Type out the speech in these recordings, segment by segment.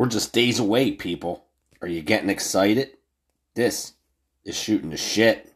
We're just days away, people. Are you getting excited? This is shooting the shit.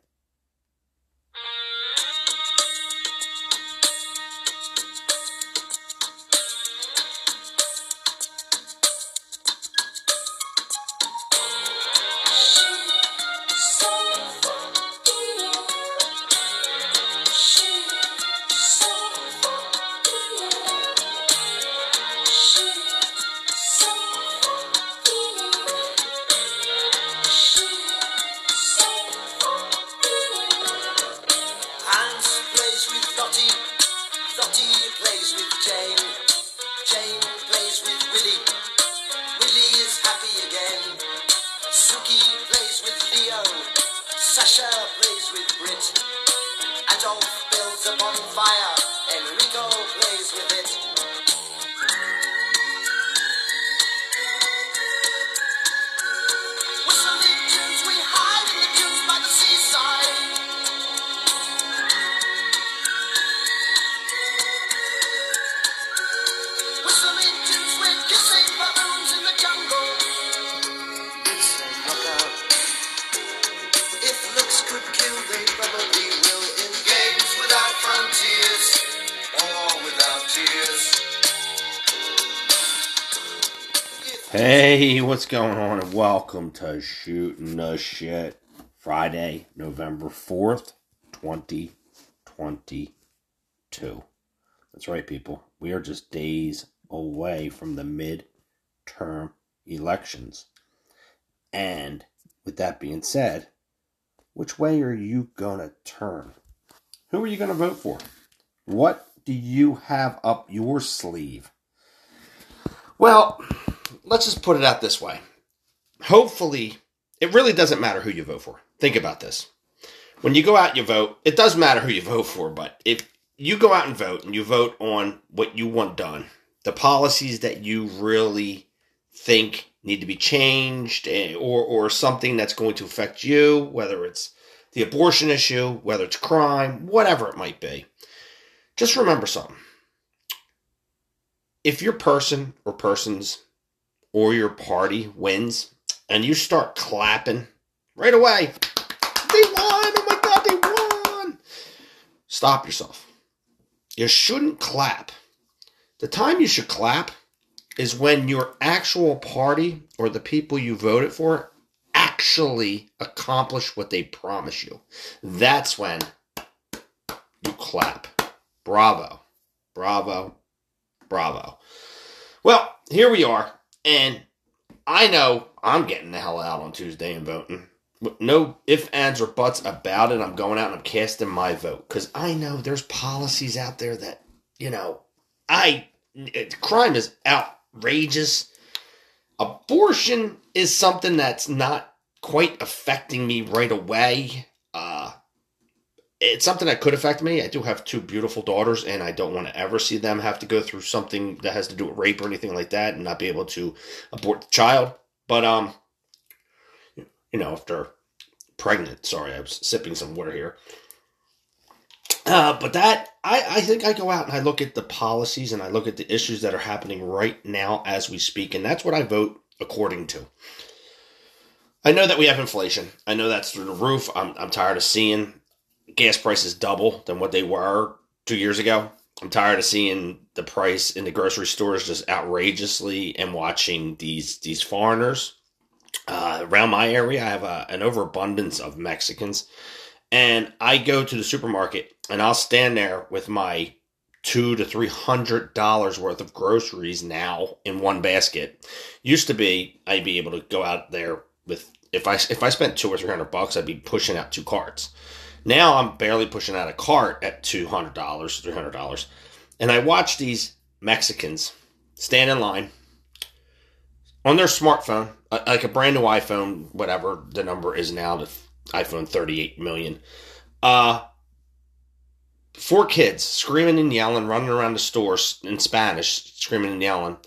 Welcome to Shooting the Shit. Friday, November 4th, 2022. That's right, people. We are just days away from the mid-term elections. And with that being said, which way are you going to turn? Who are you going to vote for? What do you have up your sleeve? Well, let's just put it out this way. Hopefully, it really doesn't matter who you vote for. Think about this. When you go out and you vote, it does matter who you vote for, but if you go out and vote and you vote on what you want done, the policies that you really think need to be changed eh, or or something that's going to affect you, whether it's the abortion issue, whether it's crime, whatever it might be. Just remember something. If your person or persons or your party wins and you start clapping right away, they won! Oh my god, they won! Stop yourself. You shouldn't clap. The time you should clap is when your actual party or the people you voted for actually accomplish what they promise you. That's when you clap. Bravo. Bravo. Bravo. Well, here we are. And I know I'm getting the hell out on Tuesday and voting. No ifs, ands, or buts about it. I'm going out and I'm casting my vote. Because I know there's policies out there that, you know, I. It, crime is outrageous. Abortion is something that's not quite affecting me right away. It's something that could affect me. I do have two beautiful daughters, and I don't want to ever see them have to go through something that has to do with rape or anything like that, and not be able to abort the child. But um, you know, if they're pregnant, sorry, I was sipping some water here. Uh, but that I, I think I go out and I look at the policies and I look at the issues that are happening right now as we speak, and that's what I vote according to. I know that we have inflation. I know that's through the roof. I'm, I'm tired of seeing gas prices double than what they were two years ago. I'm tired of seeing the price in the grocery stores just outrageously and watching these these foreigners uh, around my area. I have a, an overabundance of Mexicans, and I go to the supermarket and I'll stand there with my two to three hundred dollars worth of groceries now in one basket. Used to be I'd be able to go out there with if I if I spent two or three hundred bucks, I'd be pushing out two carts. Now I'm barely pushing out a cart at two hundred dollars, three hundred dollars, and I watch these Mexicans stand in line on their smartphone, uh, like a brand new iPhone, whatever the number is now, the iPhone 38 million. Uh, four kids screaming and yelling, running around the store in Spanish, screaming and yelling.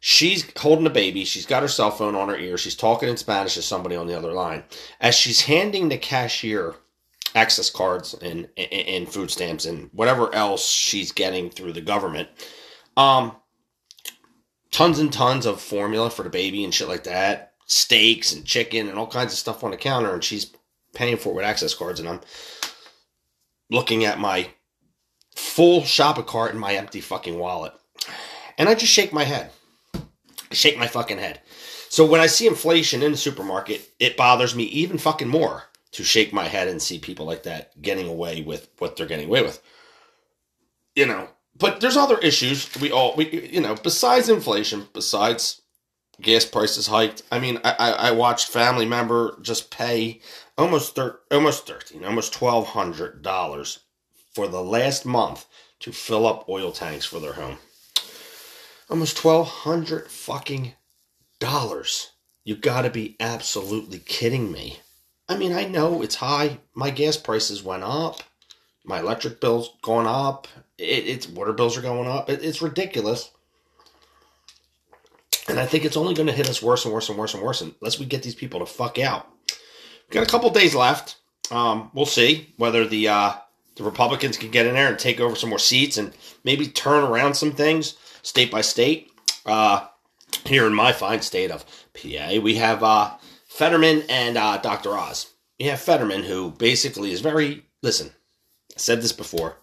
She's holding a baby. She's got her cell phone on her ear. She's talking in Spanish to somebody on the other line. As she's handing the cashier access cards and, and, food stamps and whatever else she's getting through the government, um, tons and tons of formula for the baby and shit like that, steaks and chicken and all kinds of stuff on the counter, and she's paying for it with access cards, and I'm looking at my full shopping cart and my empty fucking wallet. And I just shake my head. I shake my fucking head. So when I see inflation in the supermarket, it bothers me even fucking more to shake my head and see people like that getting away with what they're getting away with. You know, but there's other issues we all we you know besides inflation, besides gas prices hiked. I mean, I I, watched family member just pay almost thir- almost thirteen, almost twelve hundred dollars for the last month to fill up oil tanks for their home. Almost twelve hundred fucking dollars. You gotta be absolutely kidding me. I mean, I know it's high. My gas prices went up. My electric bills going up. It, it's water bills are going up. It, it's ridiculous. And I think it's only going to hit us worse and worse and worse and worse unless we get these people to fuck out. We've got a couple days left. Um, we'll see whether the uh, the Republicans can get in there and take over some more seats and maybe turn around some things state by state. Uh, here in my fine state of PA, we have uh, Fetterman and uh, Dr. Oz. You have Fetterman, who basically is very listen. I said this before.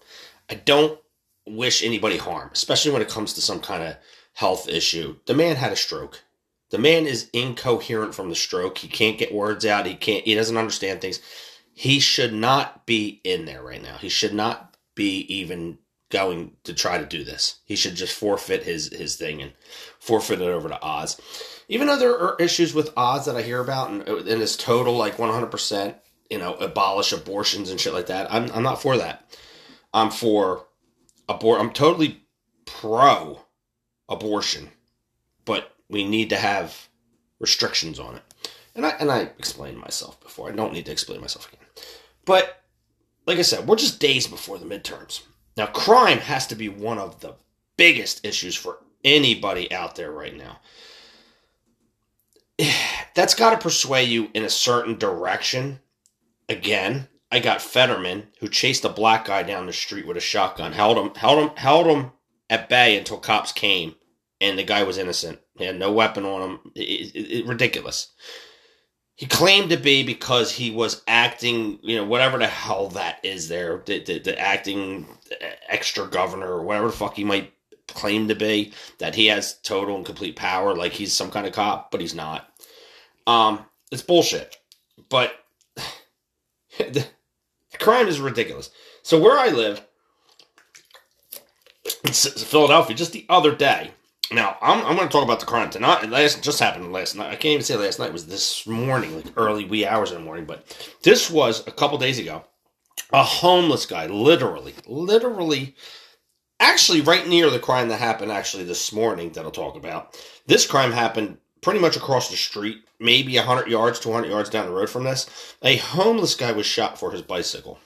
I don't wish anybody harm, especially when it comes to some kind of health issue. The man had a stroke. The man is incoherent from the stroke. He can't get words out. He can't. He doesn't understand things. He should not be in there right now. He should not be even going to try to do this. He should just forfeit his his thing and forfeit it over to Oz. Even though there are issues with Oz that I hear about and, and his total like 100%, you know, abolish abortions and shit like that. I'm I'm not for that. I'm for abort. I'm totally pro abortion, but we need to have restrictions on it. And I and I explained myself before. I don't need to explain myself again. But like I said, we're just days before the midterms. Now, crime has to be one of the biggest issues for anybody out there right now. That's got to persuade you in a certain direction. Again, I got Fetterman who chased a black guy down the street with a shotgun, held him, held him, held him at bay until cops came, and the guy was innocent. He had no weapon on him. It, it, it, ridiculous. He claimed to be because he was acting, you know, whatever the hell that is there, the, the, the acting uh, extra governor or whatever the fuck he might claim to be, that he has total and complete power, like he's some kind of cop, but he's not. Um, it's bullshit. But the, crime is ridiculous. So where I live, it's Philadelphia, just the other day, now, I'm, I'm going to talk about the crime tonight. Last just happened last night. I can't even say last night. It was this morning, like early wee hours in the morning. But this was a couple days ago. A homeless guy, literally, literally, actually right near the crime that happened actually this morning that I'll talk about. This crime happened pretty much across the street, maybe 100 yards, 200 yards down the road from this. A homeless guy was shot for his bicycle.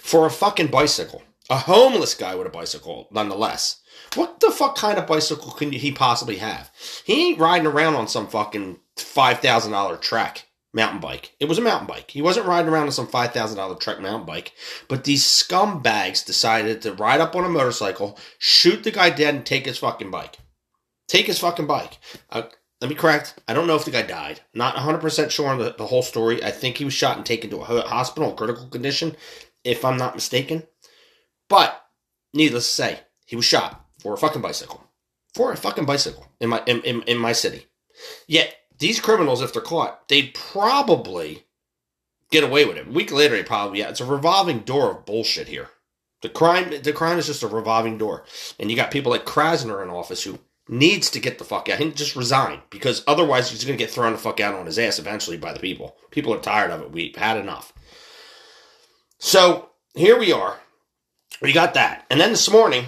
For a fucking bicycle. A homeless guy with a bicycle, nonetheless. What the fuck kind of bicycle can he possibly have? He ain't riding around on some fucking five thousand dollar Trek mountain bike. It was a mountain bike. He wasn't riding around on some five thousand dollar Trek mountain bike. But these scumbags decided to ride up on a motorcycle, shoot the guy dead, and take his fucking bike. Take his fucking bike. Uh, let me correct. I don't know if the guy died. Not 100% sure on the, the whole story. I think he was shot and taken to a hospital in critical condition, if I'm not mistaken. But, needless to say, he was shot for a fucking bicycle. For a fucking bicycle in my in, in, in my city. Yet these criminals, if they're caught, they'd probably get away with it. A week later, they probably yeah. It's a revolving door of bullshit here. The crime, the crime is just a revolving door, and you got people like Krasner in office who needs to get the fuck out. He just resign because otherwise he's going to get thrown the fuck out on his ass eventually by the people. People are tired of it. We've had enough. So here we are. We got that, and then this morning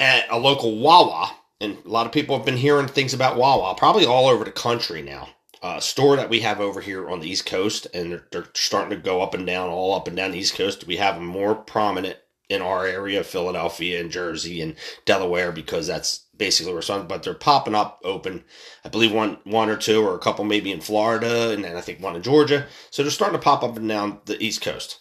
at a local Wawa, and a lot of people have been hearing things about Wawa, probably all over the country now. Uh, store that we have over here on the East Coast, and they're, they're starting to go up and down, all up and down the East Coast. We have them more prominent in our area, Philadelphia and Jersey and Delaware, because that's basically where some. But they're popping up open. I believe one, one or two, or a couple maybe in Florida, and then I think one in Georgia. So they're starting to pop up and down the East Coast.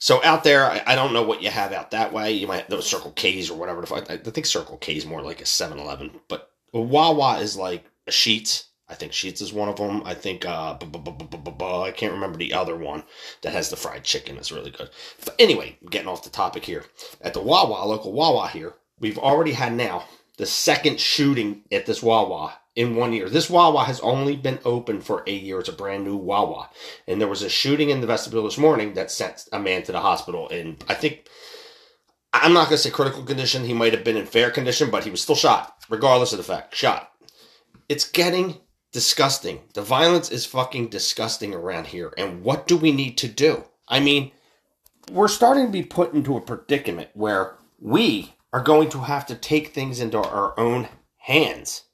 So out there, I, I, don't know what you have out that way. You might those Circle K's or whatever. I, I think Circle K is more like a 7-Eleven, but Wawa is like a Sheetz. I think Sheetz is one of them. I think uh, I can't remember the other one that has the fried chicken. It's really good. But anyway, getting off the topic here. At the Wawa, local Wawa here, we've already had now the second shooting at this Wawa in one year. This Wawa has only been open for a year. It's a brand new Wawa. And there was a shooting in the vestibule this morning that sent a man to the hospital. And I think, I'm not going to say critical condition. He might have been in fair condition, but he was still shot, regardless of the fact. Shot. It's getting disgusting. The violence is fucking disgusting around here. And what do we need to do? I mean, we're starting to be put into a predicament where we are going to have to take things into our own hands.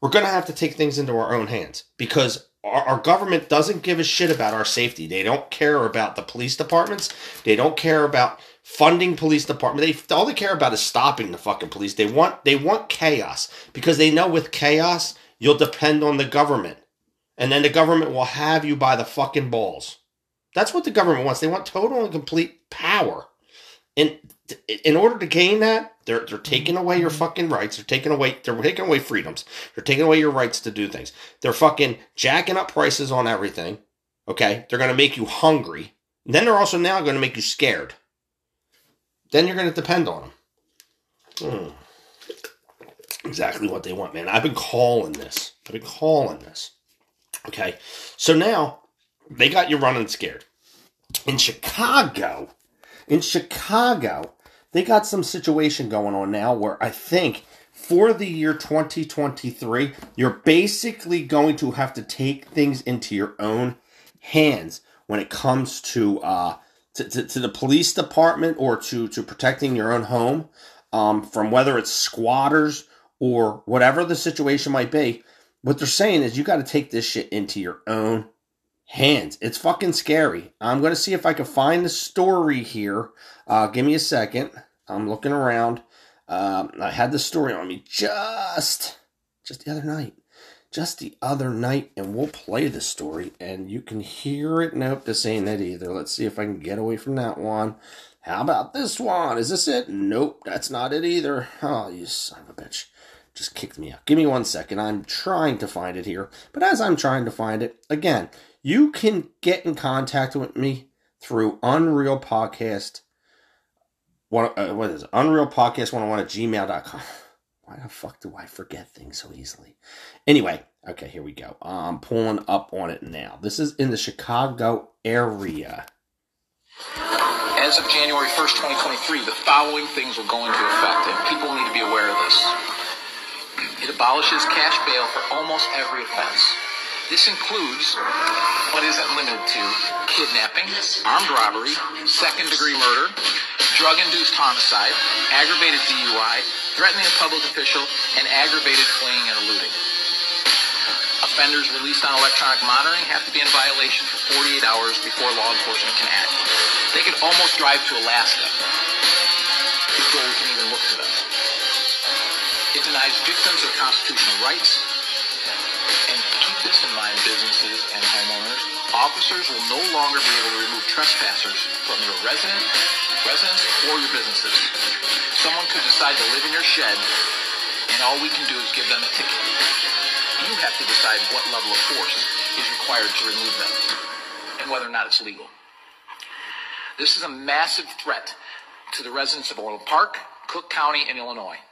We're going to have to take things into our own hands because our, our government doesn't give a shit about our safety. They don't care about the police departments. They don't care about funding police department. They all they care about is stopping the fucking police. They want they want chaos because they know with chaos you'll depend on the government, and then the government will have you by the fucking balls. That's what the government wants. They want total and complete power. And in order to gain that, they're they're taking away your fucking rights. They're taking away they're taking away freedoms. They're taking away your rights to do things. They're fucking jacking up prices on everything. Okay? They're going to make you hungry. And then they're also now going to make you scared. Then you're going to depend on them. Hmm. Exactly what they want, man. I've been calling this. I've been calling this. Okay? So now they got you running scared. In Chicago, in Chicago, they got some situation going on now where I think for the year 2023, you're basically going to have to take things into your own hands when it comes to uh, to, to, to the police department or to, to protecting your own home um, from whether it's squatters or whatever the situation might be. What they're saying is you got to take this shit into your own hands. It's fucking scary. I'm to see if I can find the story here. Uh, give me a second. I'm looking around. Um, I had the story on me just just the other night. Just the other night, and we'll play the story, and you can hear it. Nope, this ain't it either. Let's see if I can get away from that one. How about this one? Is this it? Nope, that's not it either. Oh, you son of a bitch. Just kicked me out. Give me one second. I'm trying to find it here. But as I'm trying to find it, again, you can get in contact with me through Unreal Podcast. What, uh, what is it? Unreal Podcast 101 at gmail.com. Why the fuck do I forget things so easily? Anyway, okay, here we go. I'm pulling up on it now. This is in the Chicago area. As of January 1st, 2023, the following things will go into effect, and people need to be aware of this. It abolishes cash bail for almost every offense. This includes, but isn't limited to, kidnapping, armed robbery, second degree murder, drug induced homicide, aggravated DUI, threatening a public official, and aggravated fleeing and eluding. Offenders released on electronic monitoring have to be in violation for 48 hours before law enforcement can act. They could almost drive to Alaska before we can even look for them. It denies victims their constitutional rights. Mind, businesses and homeowners. Officers will no longer be able to remove trespassers from your resident, residence or your businesses. Someone could decide to live in your shed, and all we can do is give them a ticket. You have to decide what level of force is required to remove them, and whether or not it's legal. This is a massive threat to the residents of Orland Park, Cook County, and Illinois.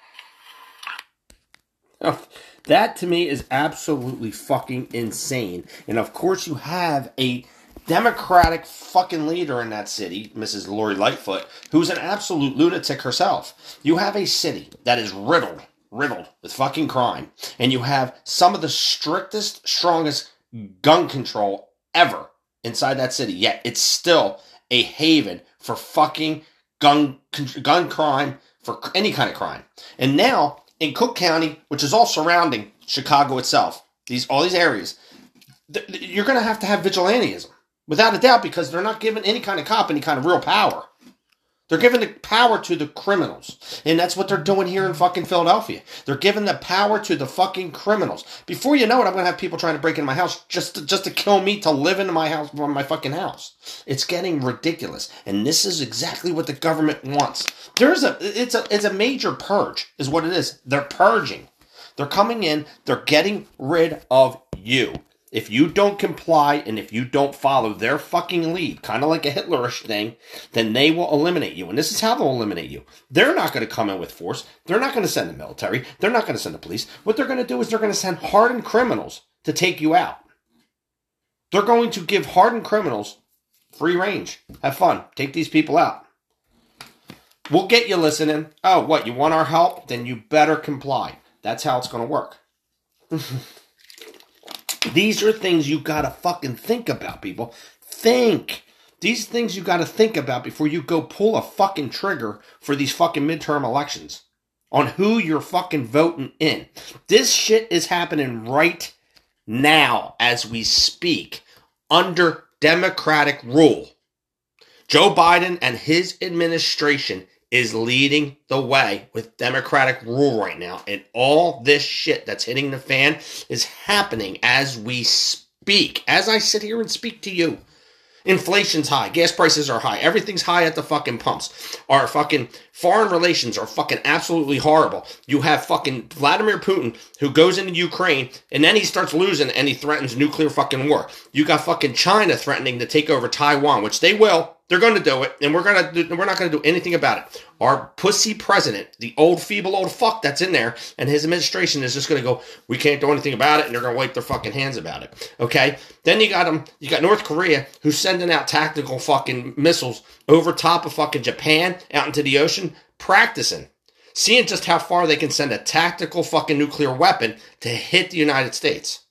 Oh, that to me is absolutely fucking insane. And of course, you have a Democratic fucking leader in that city, Mrs. Lori Lightfoot, who's an absolute lunatic herself. You have a city that is riddled, riddled with fucking crime, and you have some of the strictest, strongest gun control ever inside that city. Yet it's still a haven for fucking gun gun crime for any kind of crime. And now in Cook County, which is all surrounding Chicago itself, these all these areas, th- you're going to have to have vigilantism without a doubt because they're not giving any kind of cop any kind of real power. They're giving the power to the criminals. And that's what they're doing here in fucking Philadelphia. They're giving the power to the fucking criminals. Before you know it, I'm going to have people trying to break into my house just to, just to kill me to live in my house, my fucking house. It's getting ridiculous. And this is exactly what the government wants. There's a, it's a, it's a major purge is what it is. They're purging. They're coming in, they're getting rid of you. If you don't comply and if you don't follow their fucking lead, kind of like a Hitlerish thing, then they will eliminate you. And this is how they'll eliminate you. They're not going to come in with force. They're not going to send the military. They're not going to send the police. What they're going to do is they're going to send hardened criminals to take you out. They're going to give hardened criminals free range. Have fun. Take these people out. We'll get you listening. Oh, what? You want our help? Then you better comply. That's how it's going to work. These are things you got to fucking think about, people. Think. These things you got to think about before you go pull a fucking trigger for these fucking midterm elections on who you're fucking voting in. This shit is happening right now as we speak under Democratic rule. Joe Biden and his administration is leading the way with Democratic rule right now. And all this shit that's hitting the fan is happening as we speak. As I sit here and speak to you. Inflation's high. Gas prices are high. Everything's high at the fucking pumps. Our fucking foreign relations are fucking absolutely horrible. You have fucking Vladimir Putin who goes into Ukraine and then he starts losing and he threatens nuclear fucking war. You got fucking China threatening to take over Taiwan, which they will. They're going to do it, and we're going to do, we're not going to do anything about it. Our pussy president, the old feeble old fuck that's in there, and his administration is just going to go. We can't do anything about it, and they're going to wipe their fucking hands about it. Okay. Then you got them. You got North Korea who's sending out tactical fucking missiles over top of fucking Japan out into the ocean, practicing, seeing just how far they can send a tactical fucking nuclear weapon to hit the United States.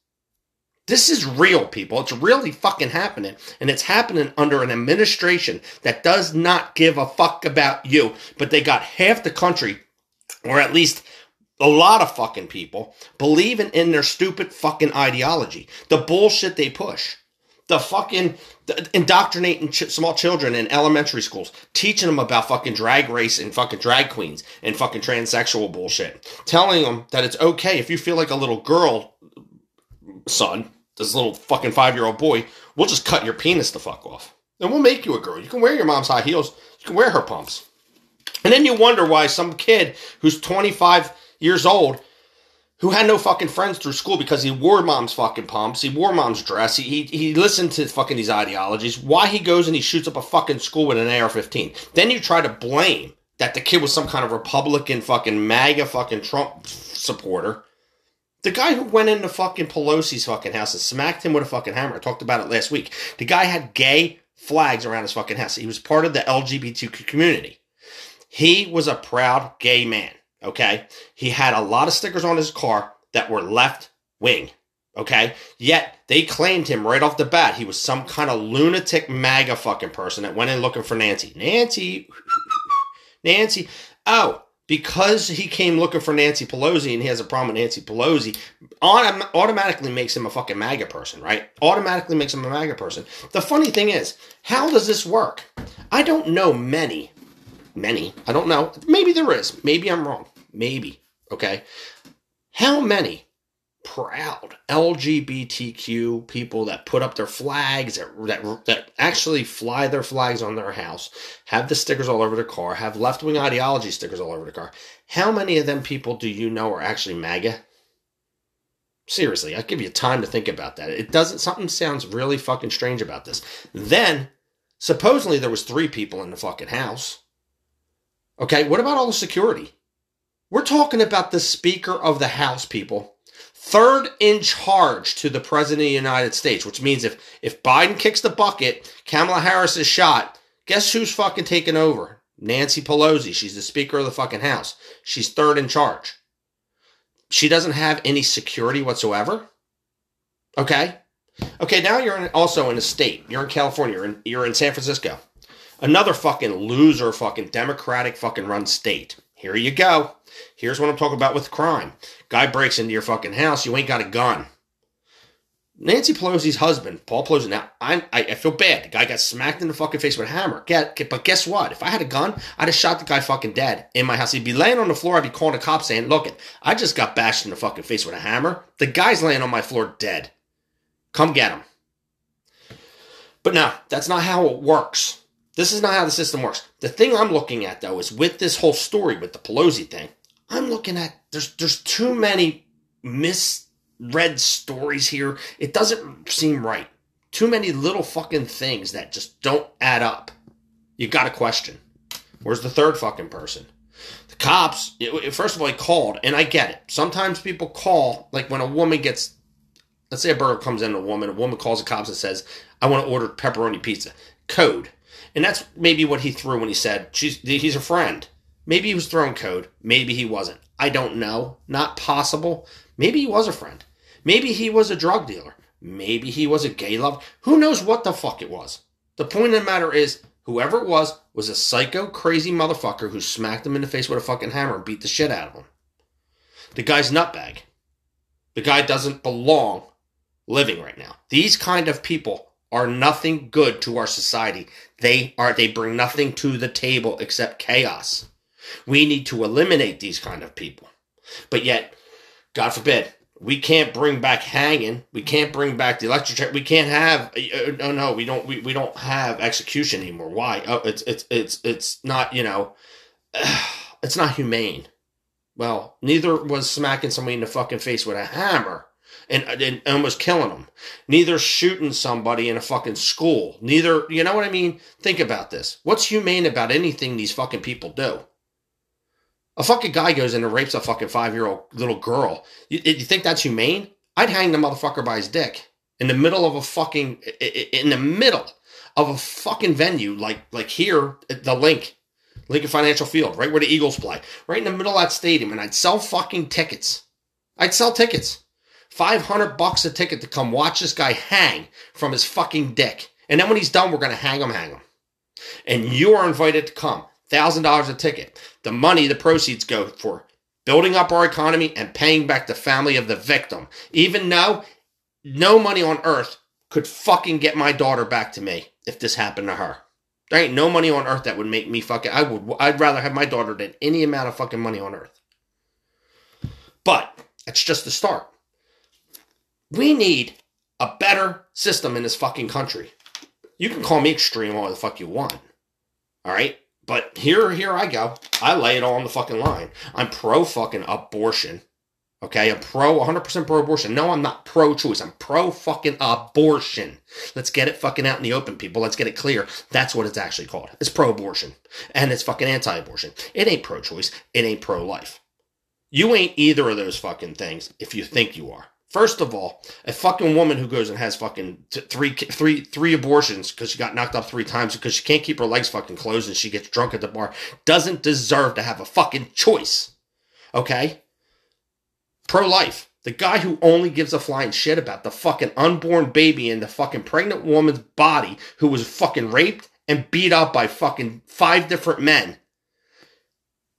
This is real, people. It's really fucking happening. And it's happening under an administration that does not give a fuck about you. But they got half the country, or at least a lot of fucking people, believing in their stupid fucking ideology. The bullshit they push. The fucking the indoctrinating ch- small children in elementary schools, teaching them about fucking drag race and fucking drag queens and fucking transsexual bullshit. Telling them that it's okay if you feel like a little girl son, this little fucking five year old boy, we'll just cut your penis the fuck off. And we'll make you a girl. You can wear your mom's high heels, you can wear her pumps. And then you wonder why some kid who's 25 years old, who had no fucking friends through school because he wore mom's fucking pumps, he wore mom's dress, he, he, he listened to fucking these ideologies, why he goes and he shoots up a fucking school with an AR 15. Then you try to blame that the kid was some kind of Republican fucking MAGA fucking Trump supporter the guy who went into fucking Pelosi's fucking house and smacked him with a fucking hammer. I talked about it last week. The guy had gay flags around his fucking house. He was part of the LGBTQ community. He was a proud gay man. Okay. He had a lot of stickers on his car that were left wing. Okay. Yet they claimed him right off the bat. He was some kind of lunatic MAGA fucking person that went in looking for Nancy. Nancy. Nancy. Oh, because he came looking for Nancy Pelosi and he has a problem with Nancy Pelosi, autom- automatically makes him a fucking MAGA person, right? Automatically makes him a MAGA person. The funny thing is, how does this work? I don't know many, many, I don't know. Maybe there is. Maybe I'm wrong. Maybe. Okay. How many proud LGBTQ people that put up their flags, that, that, that actually fly their flags on their house, have the stickers all over their car, have left wing ideology stickers all over the car. How many of them people do you know are actually MAGA? Seriously, I'll give you time to think about that. It doesn't, something sounds really fucking strange about this. Then, supposedly there was three people in the fucking house. Okay, what about all the security? We're talking about the Speaker of the House, people third in charge to the president of the United States, which means if if Biden kicks the bucket, Kamala Harris is shot. Guess who's fucking taking over? Nancy Pelosi. She's the Speaker of the fucking House. She's third in charge. She doesn't have any security whatsoever. Okay. Okay. Now you're in, also in a state. You're in California. You're in, you're in San Francisco. Another fucking loser, fucking Democratic fucking run state. Here you go. Here's what I'm talking about with crime. Guy breaks into your fucking house, you ain't got a gun. Nancy Pelosi's husband, Paul Pelosi. Now, I, I feel bad. The guy got smacked in the fucking face with a hammer. Get, but guess what? If I had a gun, I'd have shot the guy fucking dead in my house. He'd be laying on the floor. I'd be calling the cops saying, "Look, I just got bashed in the fucking face with a hammer. The guy's laying on my floor dead. Come get him." But no, that's not how it works. This is not how the system works. The thing I'm looking at though is with this whole story with the Pelosi thing. I'm looking at there's there's too many misread stories here. It doesn't seem right. Too many little fucking things that just don't add up. You got a question. Where's the third fucking person? The cops, first of all, he called, and I get it. Sometimes people call, like when a woman gets, let's say a burger comes in, a woman, a woman calls the cops and says, I want to order pepperoni pizza. Code. And that's maybe what he threw when he said, he's a friend. Maybe he was throwing code. Maybe he wasn't. I don't know. Not possible. Maybe he was a friend. Maybe he was a drug dealer. Maybe he was a gay lover. Who knows what the fuck it was? The point of the matter is, whoever it was, was a psycho, crazy motherfucker who smacked him in the face with a fucking hammer and beat the shit out of him. The guy's nutbag. The guy doesn't belong living right now. These kind of people are nothing good to our society. They are they bring nothing to the table except chaos. We need to eliminate these kind of people. But yet, God forbid, we can't bring back hanging. We can't bring back the electric chair. We can't have. Uh, no, no, we don't. We, we don't have execution anymore. Why? Oh, it's it's it's it's not. You know, it's not humane. Well, neither was smacking somebody in the fucking face with a hammer and, and almost killing them. Neither shooting somebody in a fucking school. Neither, you know what I mean? Think about this. What's humane about anything these fucking people do? A fucking guy goes in and rapes a fucking five year old little girl. You, you think that's humane? I'd hang the motherfucker by his dick in the middle of a fucking in the middle of a fucking venue like like here at the link Lincoln Financial Field, right where the Eagles play, right in the middle of that stadium, and I'd sell fucking tickets. I'd sell tickets. 500 bucks a ticket to come watch this guy hang from his fucking dick. And then when he's done, we're going to hang him, hang him. And you are invited to come. $1,000 a ticket. The money, the proceeds go for building up our economy and paying back the family of the victim. Even though no money on earth could fucking get my daughter back to me if this happened to her. There ain't no money on earth that would make me fucking. I would. I'd rather have my daughter than any amount of fucking money on earth. But it's just the start. We need a better system in this fucking country. You can call me extreme all the fuck you want. All right? But here here I go. I lay it all on the fucking line. I'm pro fucking abortion. Okay? I'm pro 100% pro abortion. No, I'm not pro choice. I'm pro fucking abortion. Let's get it fucking out in the open, people. Let's get it clear. That's what it's actually called. It's pro abortion. And it's fucking anti abortion. It ain't pro choice. It ain't pro life. You ain't either of those fucking things if you think you are. First of all, a fucking woman who goes and has fucking t- three, three, three abortions because she got knocked up three times because she can't keep her legs fucking closed and she gets drunk at the bar doesn't deserve to have a fucking choice. Okay? Pro life. The guy who only gives a flying shit about the fucking unborn baby in the fucking pregnant woman's body who was fucking raped and beat up by fucking five different men.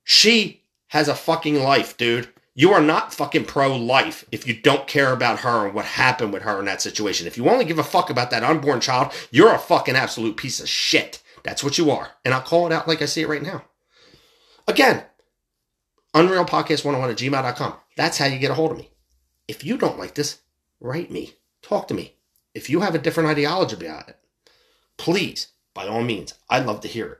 She has a fucking life, dude. You are not fucking pro life if you don't care about her and what happened with her in that situation. If you only give a fuck about that unborn child, you're a fucking absolute piece of shit. That's what you are. And I'll call it out like I see it right now. Again, Unreal Podcast 101 at gmail.com. That's how you get a hold of me. If you don't like this, write me. Talk to me. If you have a different ideology about it, please, by all means, I'd love to hear it.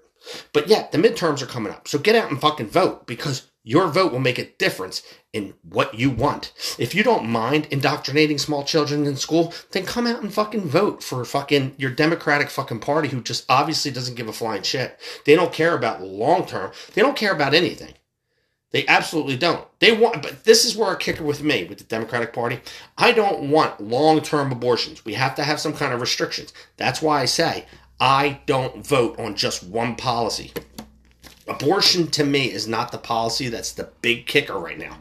But yeah, the midterms are coming up. So get out and fucking vote because your vote will make a difference in what you want. If you don't mind indoctrinating small children in school, then come out and fucking vote for fucking your Democratic fucking party who just obviously doesn't give a flying shit. They don't care about long term. They don't care about anything. They absolutely don't. They want, but this is where a kicker with me, with the Democratic Party. I don't want long term abortions. We have to have some kind of restrictions. That's why I say I don't vote on just one policy. Abortion to me is not the policy that's the big kicker right now.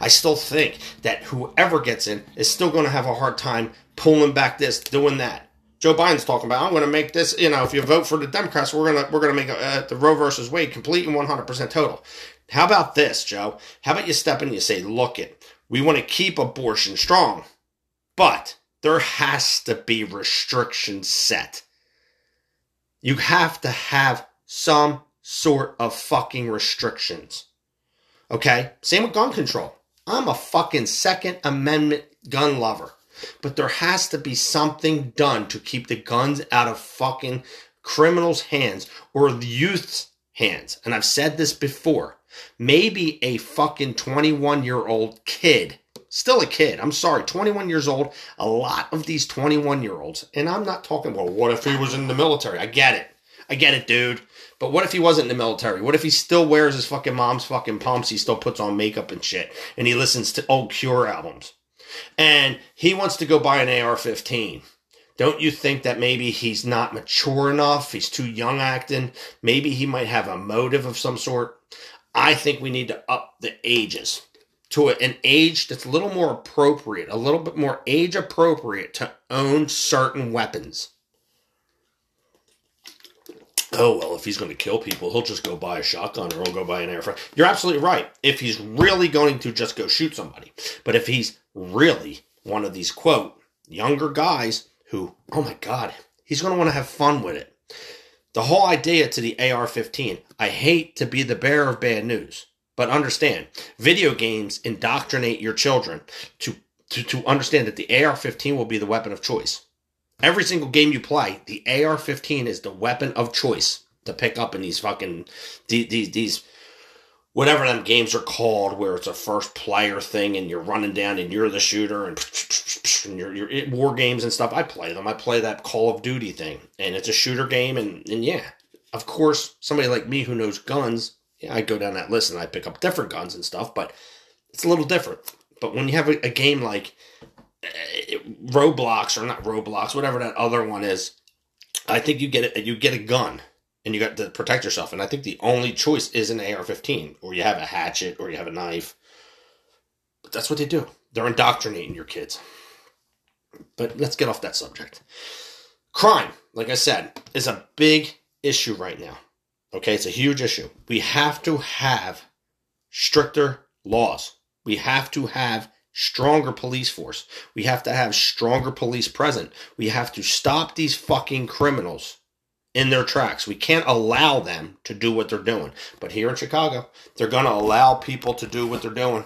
I still think that whoever gets in is still going to have a hard time pulling back this, doing that. Joe Biden's talking about, I'm going to make this, you know, if you vote for the Democrats, we're going to we're going to make uh, the Roe versus Wade complete and 100% total. How about this, Joe? How about you step in and you say, look it, we want to keep abortion strong, but there has to be restrictions set. You have to have some sort of fucking restrictions. Okay? Same with gun control. I'm a fucking Second Amendment gun lover. But there has to be something done to keep the guns out of fucking criminals' hands or the youth's hands. And I've said this before. Maybe a fucking 21 year old kid Still a kid. I'm sorry, 21 years old. A lot of these 21 year olds, and I'm not talking, well, what if he was in the military? I get it. I get it, dude. But what if he wasn't in the military? What if he still wears his fucking mom's fucking pumps? He still puts on makeup and shit, and he listens to old Cure albums. And he wants to go buy an AR 15. Don't you think that maybe he's not mature enough? He's too young acting. Maybe he might have a motive of some sort. I think we need to up the ages to an age that's a little more appropriate, a little bit more age appropriate to own certain weapons. Oh, well, if he's going to kill people, he'll just go buy a shotgun or he'll go buy an air fryer. You're absolutely right. If he's really going to just go shoot somebody. But if he's really one of these, quote, younger guys who, oh my God, he's going to want to have fun with it. The whole idea to the AR 15, I hate to be the bearer of bad news, but understand video games indoctrinate your children to, to, to understand that the AR 15 will be the weapon of choice. Every single game you play, the AR 15 is the weapon of choice to pick up in these fucking, these, these, whatever them games are called, where it's a first player thing and you're running down and you're the shooter and, and you're, you're war games and stuff. I play them. I play that Call of Duty thing, and it's a shooter game. And, and yeah, of course, somebody like me who knows guns, I go down that list and I pick up different guns and stuff, but it's a little different. But when you have a, a game like uh, Roblox or not Roblox, whatever that other one is, I think you get it. You get a gun and you got to protect yourself. And I think the only choice is an AR-15, or you have a hatchet, or you have a knife. But that's what they do. They're indoctrinating your kids. But let's get off that subject. Crime, like I said, is a big issue right now. Okay, it's a huge issue. We have to have stricter laws. We have to have stronger police force. We have to have stronger police present. We have to stop these fucking criminals in their tracks. We can't allow them to do what they're doing. But here in Chicago, they're going to allow people to do what they're doing.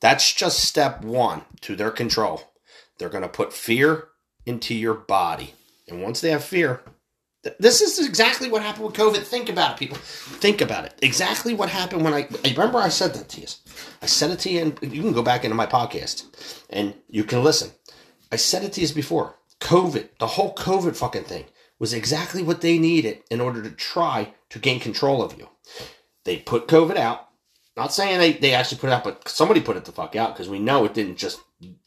That's just step one to their control. They're going to put fear into your body. And once they have fear, this is exactly what happened with COVID. Think about it, people. Think about it. Exactly what happened when I, I remember I said that to you. I said it to you, and you can go back into my podcast and you can listen. I said it to you before. COVID, the whole COVID fucking thing was exactly what they needed in order to try to gain control of you. They put COVID out. Not saying they, they actually put it out, but somebody put it the fuck out because we know it didn't just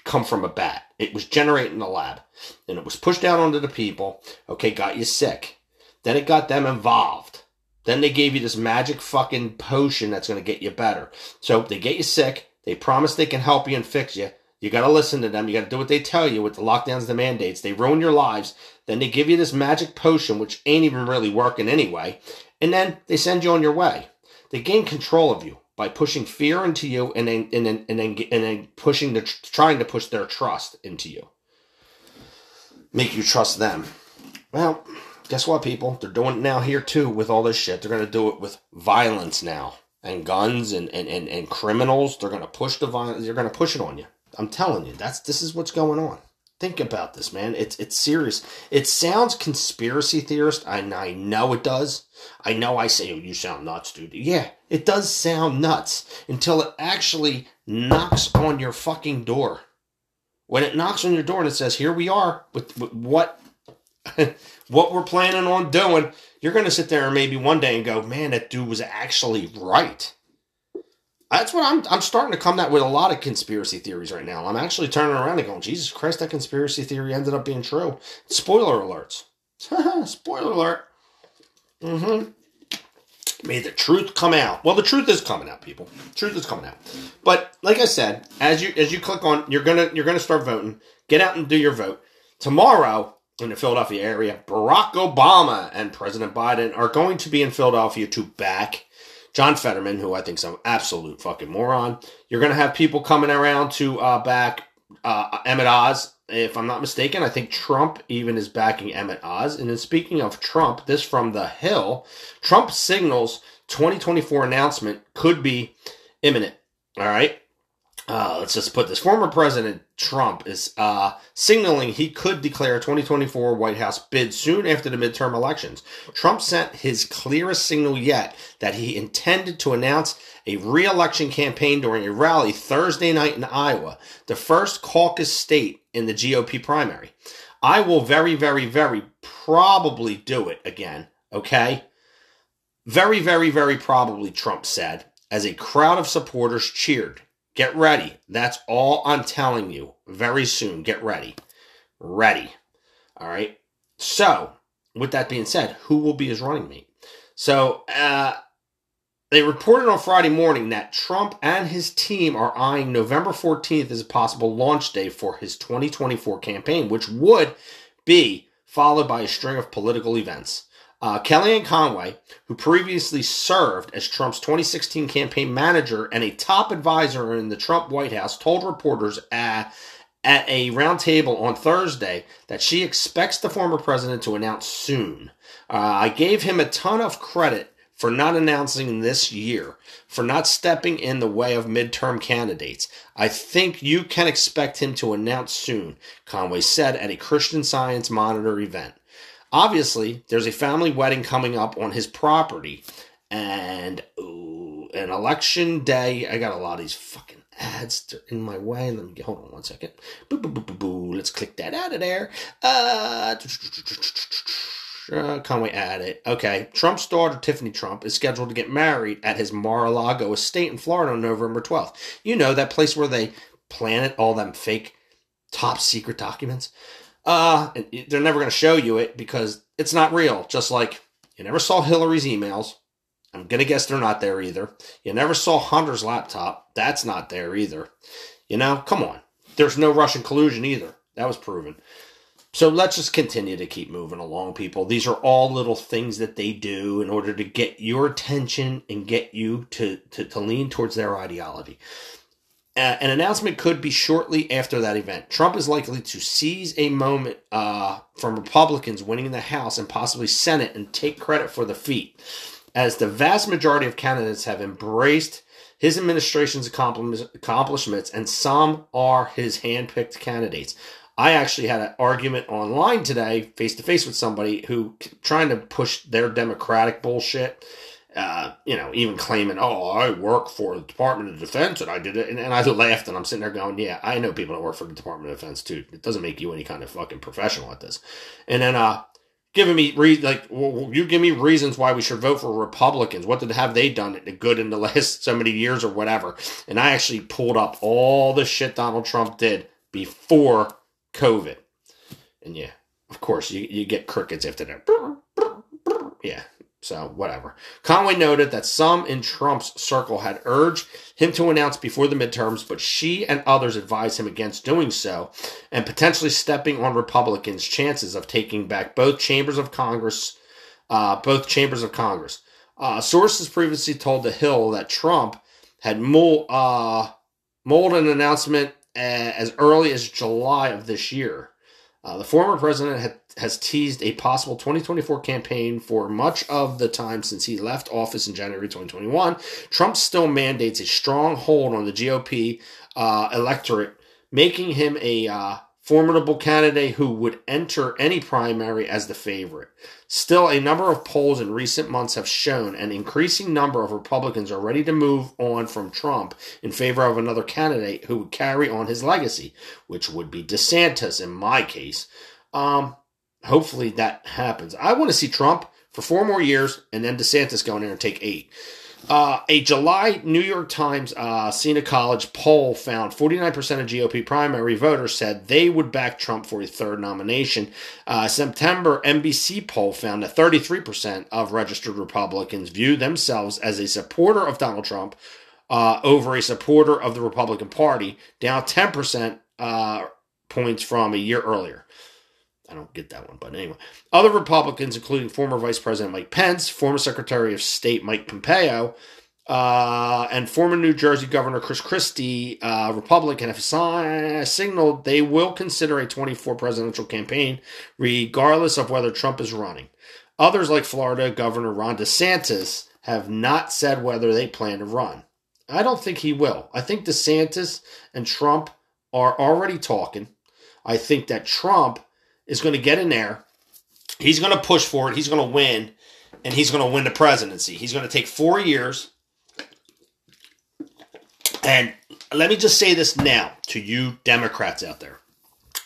come from a bat. It was generated in the lab. And it was pushed out onto the people. Okay, got you sick. Then it got them involved. Then they gave you this magic fucking potion that's going to get you better. So they get you sick. They promise they can help you and fix you. You got to listen to them. You got to do what they tell you with the lockdowns, the mandates. They ruin your lives. Then they give you this magic potion, which ain't even really working anyway. And then they send you on your way. They gain control of you by pushing fear into you and then and then and then, and then pushing the trying to push their trust into you. Make you trust them. Well, guess what, people? They're doing it now here too with all this shit. They're gonna do it with violence now. And guns and, and, and, and criminals. They're gonna push the violence they're gonna push it on you. I'm telling you, that's this is what's going on. Think about this, man. It's it's serious. It sounds conspiracy theorist, and I know it does. I know I say, oh, you sound nuts, dude. Yeah, it does sound nuts until it actually knocks on your fucking door. When it knocks on your door and it says, "Here we are with, with what what we're planning on doing," you're to sit there and maybe one day and go, "Man, that dude was actually right." That's what I'm. I'm starting to come that with a lot of conspiracy theories right now. I'm actually turning around and going, Jesus Christ, that conspiracy theory ended up being true. Spoiler alerts. Spoiler alert. Mm-hmm. May the truth come out. Well, the truth is coming out, people. Truth is coming out. But like I said, as you as you click on, you're gonna you're gonna start voting. Get out and do your vote tomorrow in the Philadelphia area. Barack Obama and President Biden are going to be in Philadelphia to back John Fetterman, who I think is an absolute fucking moron. You're going to have people coming around to uh, back uh, Emmett Oz. If I'm not mistaken, I think Trump even is backing Emmett Oz. And then speaking of Trump, this from The Hill, Trump signals 2024 announcement could be imminent. All right. Uh, let's just put this former President Trump is uh, signaling he could declare a 2024 White House bid soon after the midterm elections. Trump sent his clearest signal yet that he intended to announce a re-election campaign during a rally Thursday night in Iowa, the first caucus state in the GOP primary. I will very, very, very probably do it again. Okay. Very, very, very probably, Trump said, as a crowd of supporters cheered. Get ready. That's all I'm telling you. Very soon. Get ready. Ready. All right. So, with that being said, who will be his running mate? So, uh, they reported on Friday morning that Trump and his team are eyeing November 14th as a possible launch day for his 2024 campaign, which would be followed by a string of political events. Uh, Kellyanne Conway, who previously served as Trump's 2016 campaign manager and a top advisor in the Trump White House, told reporters at, at a roundtable on Thursday that she expects the former president to announce soon. Uh, I gave him a ton of credit for not announcing this year, for not stepping in the way of midterm candidates. I think you can expect him to announce soon, Conway said at a Christian Science Monitor event. Obviously, there's a family wedding coming up on his property, and ooh, an election day. I got a lot of these fucking ads in my way. Let me get, hold on one second. Boo, boo, boo, boo, boo. Let's click that out of there. Uh, uh, Conway added. Okay, Trump's daughter Tiffany Trump is scheduled to get married at his Mar-a-Lago estate in Florida on November 12th. You know that place where they planted all them fake top secret documents. Uh, they're never going to show you it because it's not real. Just like you never saw Hillary's emails. I'm going to guess they're not there either. You never saw Hunter's laptop. That's not there either. You know, come on. There's no Russian collusion either. That was proven. So let's just continue to keep moving along, people. These are all little things that they do in order to get your attention and get you to, to, to lean towards their ideology. Uh, an announcement could be shortly after that event. Trump is likely to seize a moment uh, from Republicans winning the House and possibly Senate and take credit for the feat, as the vast majority of candidates have embraced his administration's accomplishments, and some are his handpicked candidates. I actually had an argument online today, face to face with somebody who trying to push their Democratic bullshit uh, you know, even claiming, oh, I work for the Department of Defense and I did it. And, and I laughed and I'm sitting there going, yeah, I know people that work for the Department of Defense too. It doesn't make you any kind of fucking professional at this. And then, uh, giving me re- like well, you give me reasons why we should vote for Republicans. What did have they done the good in the last so many years or whatever? And I actually pulled up all the shit Donald Trump did before COVID. And yeah, of course you, you get crickets after that. Yeah, so, whatever. Conway noted that some in Trump's circle had urged him to announce before the midterms, but she and others advised him against doing so and potentially stepping on Republicans' chances of taking back both chambers of Congress, uh, both chambers of Congress. Uh, sources previously told The Hill that Trump had mold, uh, an announcement uh, as early as July of this year. Uh, the former president had, has teased a possible 2024 campaign for much of the time since he left office in January 2021. Trump still mandates a strong hold on the GOP uh, electorate, making him a uh, formidable candidate who would enter any primary as the favorite. Still, a number of polls in recent months have shown an increasing number of Republicans are ready to move on from Trump in favor of another candidate who would carry on his legacy, which would be DeSantis in my case. Um, hopefully that happens. I want to see Trump for four more years and then DeSantis go in there and take eight. Uh, a July New York Times uh, Siena College poll found 49% of GOP primary voters said they would back Trump for a third nomination. Uh, September NBC poll found that 33% of registered Republicans view themselves as a supporter of Donald Trump uh, over a supporter of the Republican Party, down 10% uh, points from a year earlier. I don't get that one, but anyway. Other Republicans, including former Vice President Mike Pence, former Secretary of State Mike Pompeo, uh, and former New Jersey Governor Chris Christie, uh, Republican, have signaled they will consider a 24 presidential campaign, regardless of whether Trump is running. Others, like Florida Governor Ron DeSantis, have not said whether they plan to run. I don't think he will. I think DeSantis and Trump are already talking. I think that Trump is going to get in there. He's going to push for it. He's going to win, and he's going to win the presidency. He's going to take four years. And let me just say this now to you Democrats out there.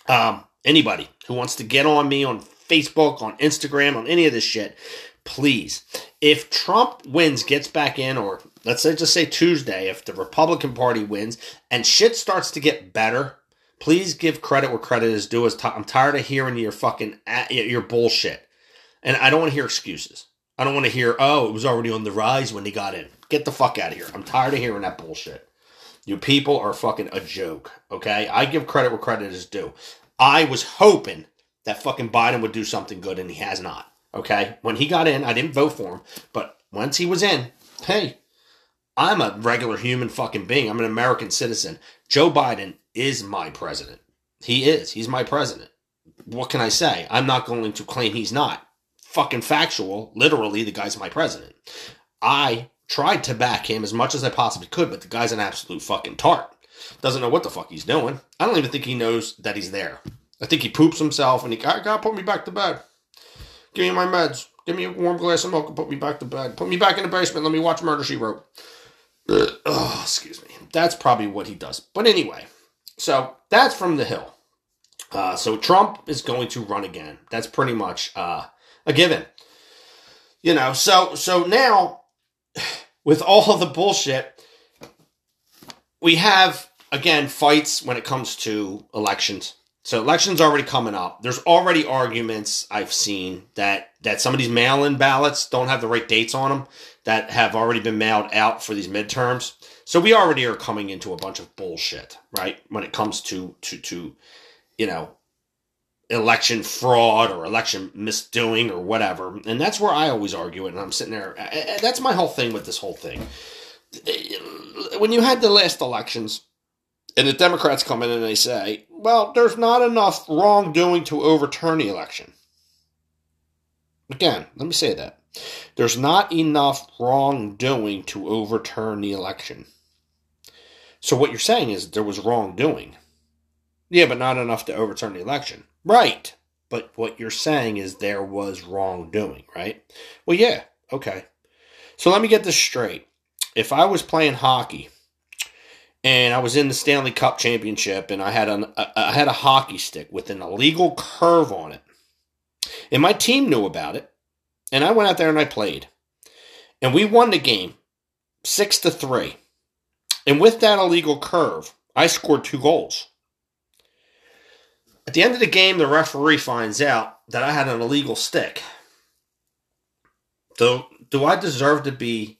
Um, anybody who wants to get on me on Facebook, on Instagram, on any of this shit, please, if Trump wins, gets back in, or let's say just say Tuesday, if the Republican Party wins and shit starts to get better, please give credit where credit is due. I'm tired of hearing your fucking your bullshit, and I don't want to hear excuses. I don't want to hear, oh, it was already on the rise when they got in. Get the fuck out of here. I'm tired of hearing that bullshit. You people are fucking a joke, okay? I give credit where credit is due. I was hoping that fucking Biden would do something good, and he has not, okay? When he got in, I didn't vote for him, but once he was in, hey, I'm a regular human fucking being. I'm an American citizen. Joe Biden is my president. He is. He's my president. What can I say? I'm not going to claim he's not. Fucking factual. Literally, the guy's my president. I tried to back him as much as I possibly could, but the guy's an absolute fucking tart. Doesn't know what the fuck he's doing. I don't even think he knows that he's there. I think he poops himself and he got put me back to bed. Give me my meds. Give me a warm glass of milk and put me back to bed. Put me back in the basement. Let me watch Murder She Wrote. oh, excuse me. That's probably what he does. But anyway, so that's from the Hill. Uh, so Trump is going to run again. That's pretty much uh, a given. You know, so so now with all the bullshit, we have again fights when it comes to elections. So elections already coming up. There's already arguments I've seen that that some of these mail-in ballots don't have the right dates on them that have already been mailed out for these midterms. So we already are coming into a bunch of bullshit, right? When it comes to to to you know election fraud or election misdoing or whatever. And that's where I always argue it. And I'm sitting there. That's my whole thing with this whole thing. When you had the last elections, and the Democrats come in and they say, well, there's not enough wrongdoing to overturn the election. Again, let me say that. There's not enough wrongdoing to overturn the election. So what you're saying is there was wrongdoing. Yeah, but not enough to overturn the election. Right. But what you're saying is there was wrongdoing, right? Well, yeah, okay. So let me get this straight. If I was playing hockey and I was in the Stanley Cup championship and I had an I had a hockey stick with an illegal curve on it. And my team knew about it. And I went out there and I played. And we won the game 6 to 3. And with that illegal curve, I scored two goals. At the end of the game, the referee finds out that I had an illegal stick. So, do I deserve to be,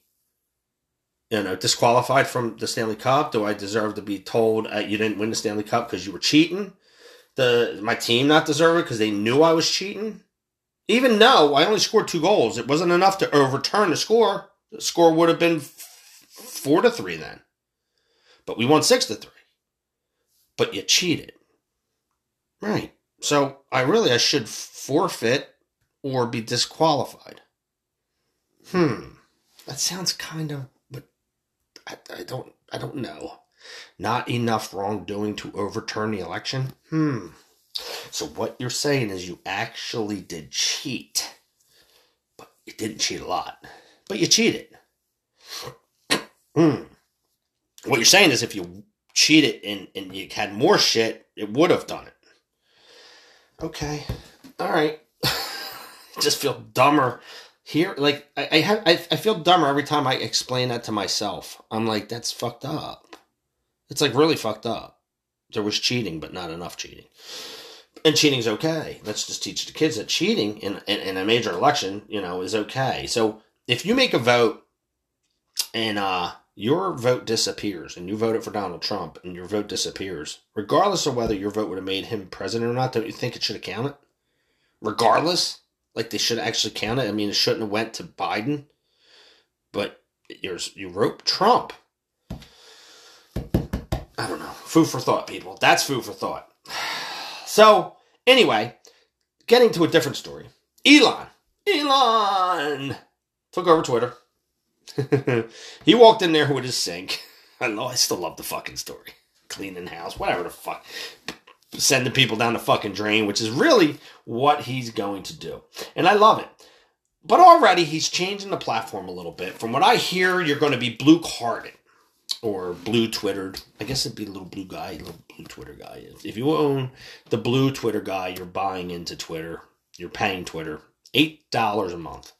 you know, disqualified from the Stanley Cup? Do I deserve to be told uh, you didn't win the Stanley Cup because you were cheating? The my team not deserve it because they knew I was cheating. Even though I only scored two goals, it wasn't enough to overturn the score. The score would have been four to three then, but we won six to three. But you cheated. Right. So I really I should forfeit or be disqualified. Hmm. That sounds kind of but I, I don't I don't know. Not enough wrongdoing to overturn the election? Hmm. So what you're saying is you actually did cheat. But you didn't cheat a lot. But you cheated. Hmm. What you're saying is if you cheated and, and you had more shit, it would have done it okay, all right. just feel dumber here. Like I, I have, I, I feel dumber every time I explain that to myself. I'm like, that's fucked up. It's like really fucked up. There was cheating, but not enough cheating. And cheating's okay. Let's just teach the kids that cheating in, in, in a major election, you know, is okay. So if you make a vote and uh your vote disappears and you voted for Donald Trump and your vote disappears, regardless of whether your vote would have made him president or not, don't you think it should have counted? Regardless? Like they should actually counted. I mean, it shouldn't have went to Biden, but yours you wrote Trump. I don't know. Food for thought, people. That's food for thought. So, anyway, getting to a different story. Elon. Elon took over Twitter he walked in there with his sink. I know. I still love the fucking story. Cleaning house, whatever the fuck. Sending people down the fucking drain, which is really what he's going to do. And I love it. But already he's changing the platform a little bit. From what I hear, you're going to be blue carded or blue twittered. I guess it'd be a little blue guy, little blue Twitter guy. If you own the blue Twitter guy, you're buying into Twitter. You're paying Twitter eight dollars a month.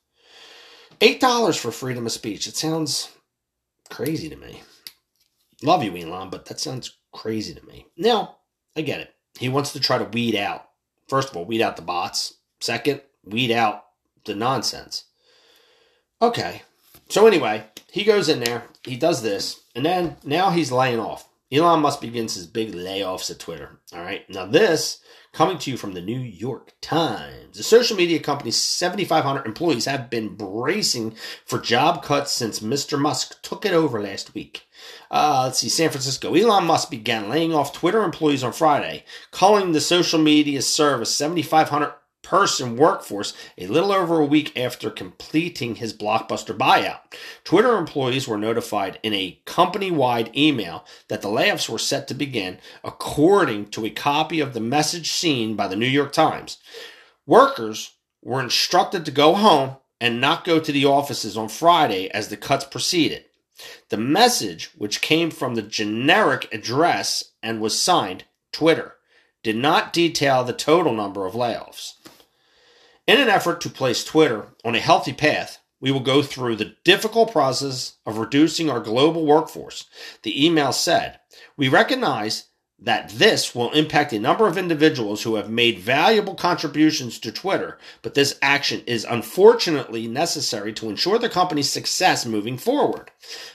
Eight dollars for freedom of speech. It sounds crazy to me. Love you, Elon, but that sounds crazy to me. Now, I get it. He wants to try to weed out. First of all, weed out the bots. Second, weed out the nonsense. Okay. So anyway, he goes in there, he does this, and then now he's laying off. Elon Musk begins his big layoffs at Twitter. All right. Now, this coming to you from the New York Times. The social media company's 7,500 employees have been bracing for job cuts since Mr. Musk took it over last week. Uh, let's see, San Francisco. Elon Musk began laying off Twitter employees on Friday, calling the social media service 7,500 person workforce a little over a week after completing his blockbuster buyout. Twitter employees were notified in a company wide email that the layoffs were set to begin, according to a copy of the message seen by the New York Times. Workers were instructed to go home and not go to the offices on Friday as the cuts proceeded. The message, which came from the generic address and was signed Twitter, did not detail the total number of layoffs. In an effort to place Twitter on a healthy path, we will go through the difficult process of reducing our global workforce. The email said, We recognize that this will impact a number of individuals who have made valuable contributions to Twitter, but this action is unfortunately necessary to ensure the company's success moving forward.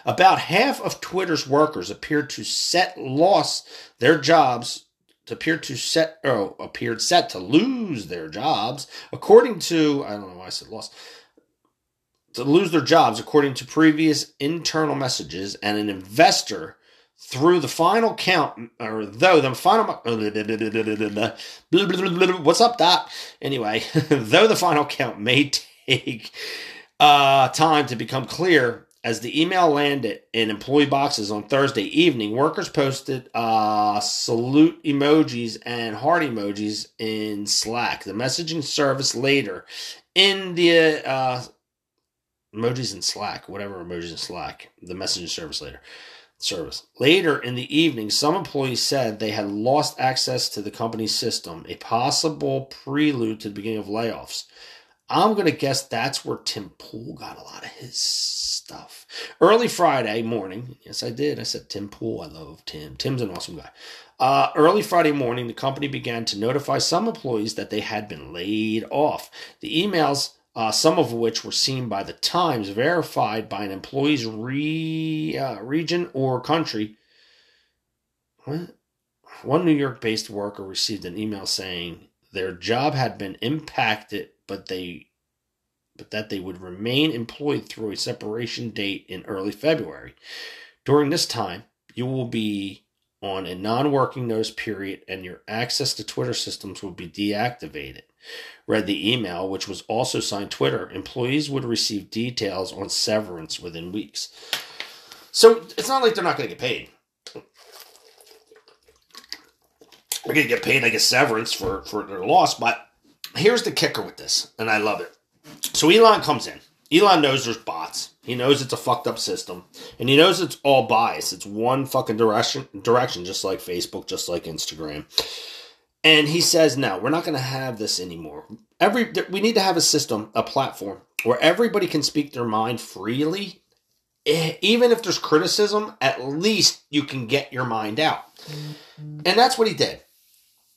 About half of Twitter's workers appear to set loss their jobs appeared to set or appeared set to lose their jobs, according to I don't know why I said lost. To lose their jobs, according to previous internal messages, and an investor through the final count, or though the final what's up, Doc? Anyway, though the final count may take uh, time to become clear, as the email landed in employee boxes on Thursday evening, workers posted uh, salute emojis and heart emojis in Slack. The messaging service later in the uh, emojis in Slack, whatever emojis in Slack, the messaging service later service. Later in the evening, some employees said they had lost access to the company's system, a possible prelude to the beginning of layoffs. I'm going to guess that's where Tim Pool got a lot of his stuff. Early Friday morning, yes, I did. I said Tim Pool. I love Tim. Tim's an awesome guy. Uh, early Friday morning, the company began to notify some employees that they had been laid off. The emails, uh, some of which were seen by the Times, verified by an employee's re, uh, region or country. What? One New York based worker received an email saying their job had been impacted but they but that they would remain employed through a separation date in early February. During this time, you will be on a non-working notice period and your access to Twitter systems will be deactivated. Read the email, which was also signed Twitter. Employees would receive details on severance within weeks. So it's not like they're not going to get paid. They're going to get paid like a severance for, for their loss, but here's the kicker with this, and I love it. So Elon comes in. Elon knows there's bots. He knows it's a fucked up system, and he knows it's all bias. It's one fucking direction, direction, just like Facebook, just like Instagram. And he says, "No, we're not going to have this anymore. Every we need to have a system, a platform where everybody can speak their mind freely. Eh, even if there's criticism, at least you can get your mind out." And that's what he did.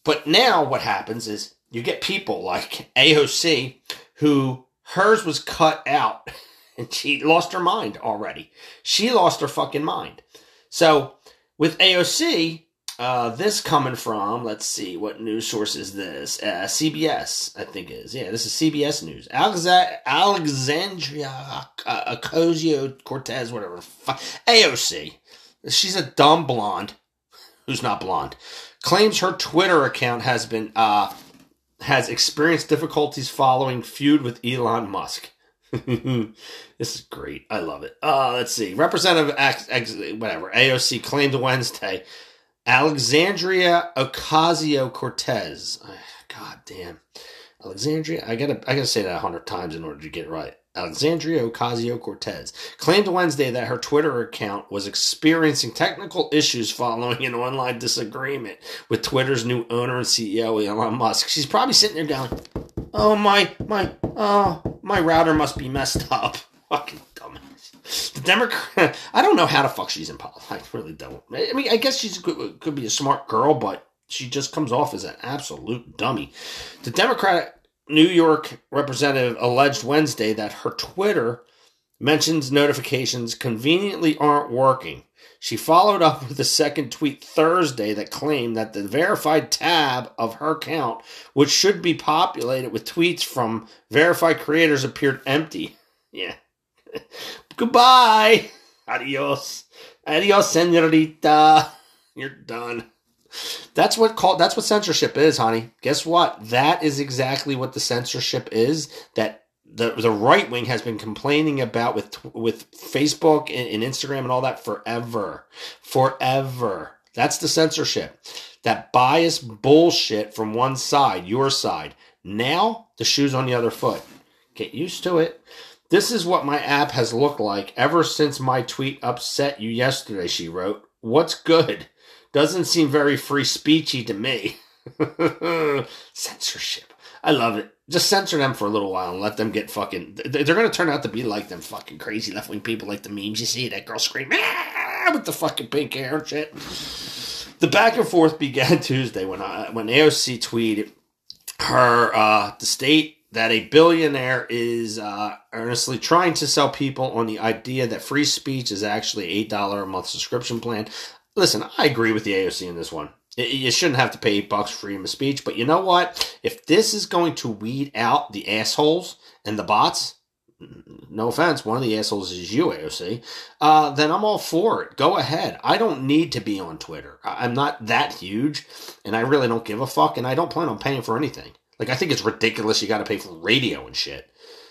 But now what happens is you get people like AOC who hers was cut out and she lost her mind already. She lost her fucking mind. So with AOC, uh, this coming from, let's see, what news source is this? Uh, CBS, I think is. Yeah, this is CBS News. Alexa- Alexandria uh, Ocasio Cortez, whatever. AOC. She's a dumb blonde who's not blonde. Claims her Twitter account has been uh, has experienced difficulties following feud with Elon Musk. this is great. I love it. Uh, let's see. Representative X, X, whatever AOC claimed Wednesday Alexandria Ocasio Cortez. God damn, Alexandria. I gotta I gotta say that a hundred times in order to get right. Alexandria Ocasio Cortez claimed Wednesday that her Twitter account was experiencing technical issues following an online disagreement with Twitter's new owner and CEO Elon Musk. She's probably sitting there going, "Oh my my oh my router must be messed up." Fucking dumbass. The Democrat. I don't know how the fuck she's in politics. I really don't. I mean, I guess she's could, could be a smart girl, but she just comes off as an absolute dummy. The Democratic New York representative alleged Wednesday that her Twitter mentions notifications conveniently aren't working. She followed up with a second tweet Thursday that claimed that the verified tab of her account, which should be populated with tweets from verified creators, appeared empty. Yeah. Goodbye. Adios. Adios, senorita. You're done. That's what called that's what censorship is, honey. Guess what? That is exactly what the censorship is that the the right wing has been complaining about with with Facebook and, and Instagram and all that forever. Forever. That's the censorship. That bias bullshit from one side, your side. Now the shoe's on the other foot. Get used to it. This is what my app has looked like ever since my tweet upset you yesterday, she wrote. What's good? Doesn't seem very free speechy to me. Censorship. I love it. Just censor them for a little while and let them get fucking. They're going to turn out to be like them fucking crazy left wing people, like the memes you see that girl screaming ah! with the fucking pink hair and shit. The back and forth began Tuesday when I, when AOC tweeted her uh, the state that a billionaire is uh, earnestly trying to sell people on the idea that free speech is actually eight dollar a month subscription plan. Listen, I agree with the AOC in this one. You shouldn't have to pay eight bucks for freedom of speech, but you know what? If this is going to weed out the assholes and the bots, no offense, one of the assholes is you, AOC, uh, then I'm all for it. Go ahead. I don't need to be on Twitter. I'm not that huge, and I really don't give a fuck, and I don't plan on paying for anything. Like, I think it's ridiculous you got to pay for radio and shit.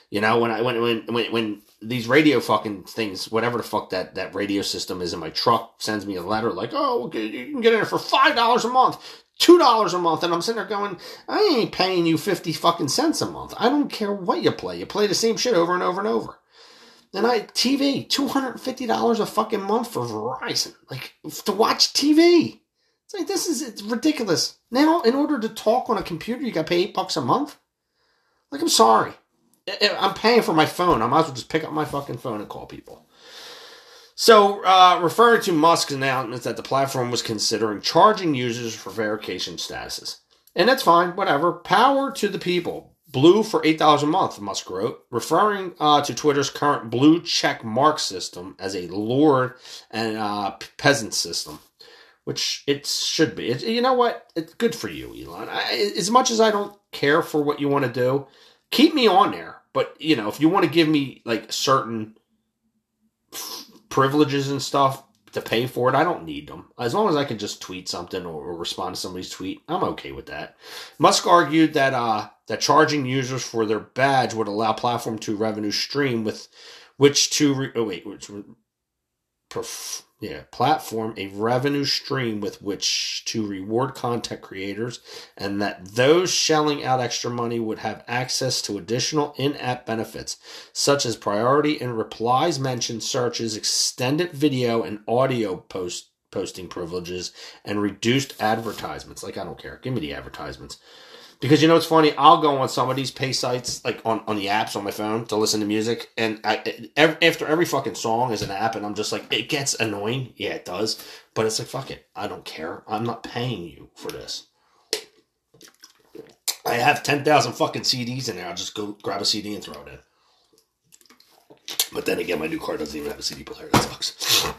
You know, when I when when when when these radio fucking things, whatever the fuck that that radio system is in my truck, sends me a letter like, oh, you can get in it for five dollars a month, two dollars a month, and I'm sitting there going, I ain't paying you fifty fucking cents a month. I don't care what you play. You play the same shit over and over and over. And I TV two hundred and fifty dollars a fucking month for Verizon, like to watch TV. It's like this is it's ridiculous. Now, in order to talk on a computer, you got to pay eight bucks a month. Like, I'm sorry. I'm paying for my phone. I might as well just pick up my fucking phone and call people. So, uh, referring to Musk's announcement that the platform was considering charging users for verification statuses. And that's fine, whatever. Power to the people. Blue for $8 a month, Musk wrote, referring uh, to Twitter's current blue check mark system as a lord and uh, peasant system, which it should be. It, you know what? It's good for you, Elon. I, as much as I don't care for what you want to do, keep me on there. But you know, if you want to give me like certain privileges and stuff to pay for it, I don't need them. As long as I can just tweet something or, respond to somebody's tweet, I'm okay with that. Musk argued that uh, that charging users for their badge would allow platform to revenue stream with which to re- oh wait, which yeah, platform a revenue stream with which to reward content creators, and that those shelling out extra money would have access to additional in app benefits, such as priority and replies mentioned searches, extended video and audio post posting privileges, and reduced advertisements. Like, I don't care. Give me the advertisements. Because you know it's funny, I'll go on some of these pay sites, like on, on the apps on my phone to listen to music, and I every, after every fucking song is an app, and I'm just like, it gets annoying. Yeah, it does, but it's like fuck it, I don't care. I'm not paying you for this. I have ten thousand fucking CDs in there. I'll just go grab a CD and throw it in. But then again, my new car doesn't even have a CD player. That sucks.